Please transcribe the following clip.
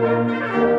Música